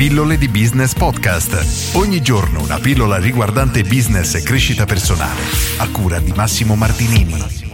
Pillole di Business Podcast. Ogni giorno una pillola riguardante business e crescita personale. A cura di Massimo Martinini.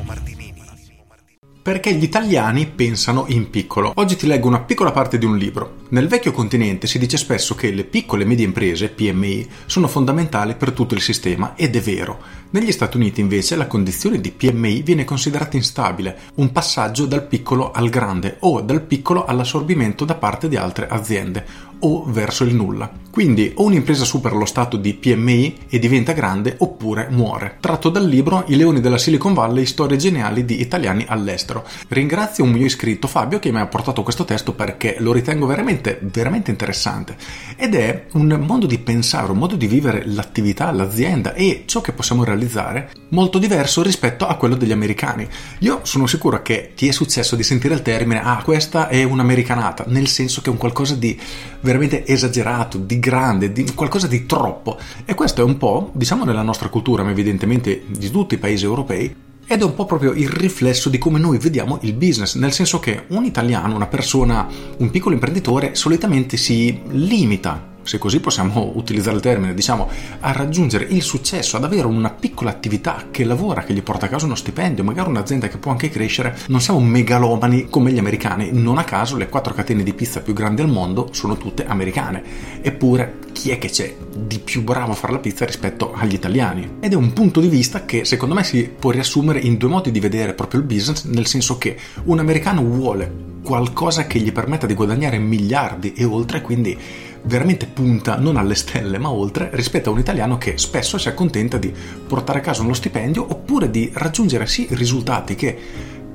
Perché gli italiani pensano in piccolo. Oggi ti leggo una piccola parte di un libro. Nel vecchio continente si dice spesso che le piccole e medie imprese, PMI, sono fondamentali per tutto il sistema ed è vero. Negli Stati Uniti invece la condizione di PMI viene considerata instabile, un passaggio dal piccolo al grande o dal piccolo all'assorbimento da parte di altre aziende o verso il nulla. Quindi o un'impresa supera lo stato di PMI e diventa grande oppure muore. Tratto dal libro I leoni della Silicon Valley, storie geniali di italiani all'estero. Ringrazio un mio iscritto Fabio che mi ha portato questo testo perché lo ritengo veramente, veramente interessante. Ed è un modo di pensare, un modo di vivere l'attività, l'azienda e ciò che possiamo realizzare molto diverso rispetto a quello degli americani. Io sono sicuro che ti è successo di sentire il termine ah questa è un'americanata, nel senso che è un qualcosa di veramente esagerato, di grande, di qualcosa di troppo. E questo è un po', diciamo nella nostra cultura, ma evidentemente di tutti i paesi europei, ed è un po' proprio il riflesso di come noi vediamo il business, nel senso che un italiano, una persona, un piccolo imprenditore solitamente si limita se così possiamo utilizzare il termine, diciamo, a raggiungere il successo, ad avere una piccola attività che lavora, che gli porta a casa uno stipendio, magari un'azienda che può anche crescere, non siamo megalomani come gli americani. Non a caso le quattro catene di pizza più grandi al mondo sono tutte americane. Eppure chi è che c'è di più bravo a fare la pizza rispetto agli italiani? Ed è un punto di vista che secondo me si può riassumere in due modi di vedere proprio il business, nel senso che un americano vuole qualcosa che gli permetta di guadagnare miliardi e oltre, quindi veramente punta non alle stelle ma oltre rispetto a un italiano che spesso si accontenta di portare a casa uno stipendio oppure di raggiungere sì risultati che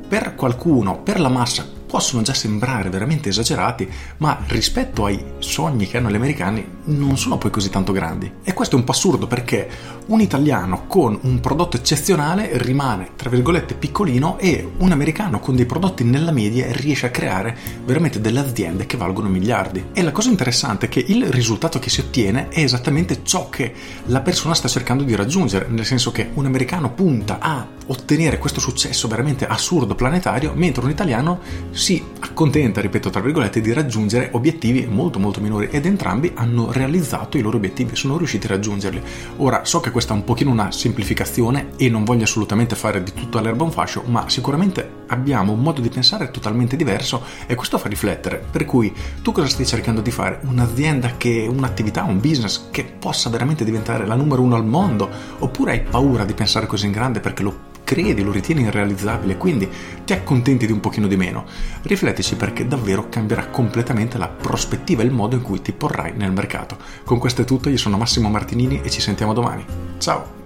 per qualcuno, per la massa possono già sembrare veramente esagerati, ma rispetto ai sogni che hanno gli americani non sono poi così tanto grandi. E questo è un po' assurdo perché un italiano con un prodotto eccezionale rimane, tra virgolette, piccolino e un americano con dei prodotti nella media riesce a creare veramente delle aziende che valgono miliardi. E la cosa interessante è che il risultato che si ottiene è esattamente ciò che la persona sta cercando di raggiungere, nel senso che un americano punta a ottenere questo successo veramente assurdo planetario, mentre un italiano si accontenta, ripeto tra virgolette, di raggiungere obiettivi molto molto minori ed entrambi hanno realizzato i loro obiettivi, sono riusciti a raggiungerli. Ora so che questa è un pochino una semplificazione e non voglio assolutamente fare di tutto all'erba un fascio, ma sicuramente abbiamo un modo di pensare totalmente diverso e questo fa riflettere. Per cui tu cosa stai cercando di fare? Un'azienda che, un'attività, un business che possa veramente diventare la numero uno al mondo? Oppure hai paura di pensare così in grande perché lo credi, lo ritieni irrealizzabile, quindi ti accontenti di un pochino di meno. Riflettici perché davvero cambierà completamente la prospettiva e il modo in cui ti porrai nel mercato. Con questo è tutto, io sono Massimo Martinini e ci sentiamo domani. Ciao!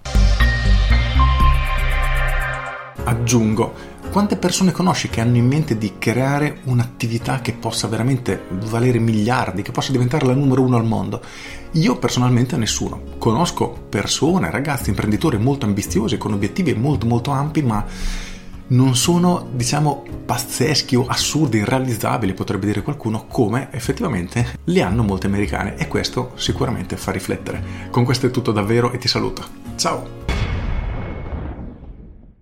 Aggiungo quante persone conosci che hanno in mente di creare un'attività che possa veramente valere miliardi, che possa diventare la numero uno al mondo? Io personalmente nessuno. Conosco persone, ragazzi, imprenditori molto ambiziosi, con obiettivi molto molto ampi, ma non sono, diciamo, pazzeschi o assurdi, irrealizzabili, potrebbe dire qualcuno, come effettivamente li hanno molte americane e questo sicuramente fa riflettere. Con questo è tutto davvero e ti saluto. Ciao!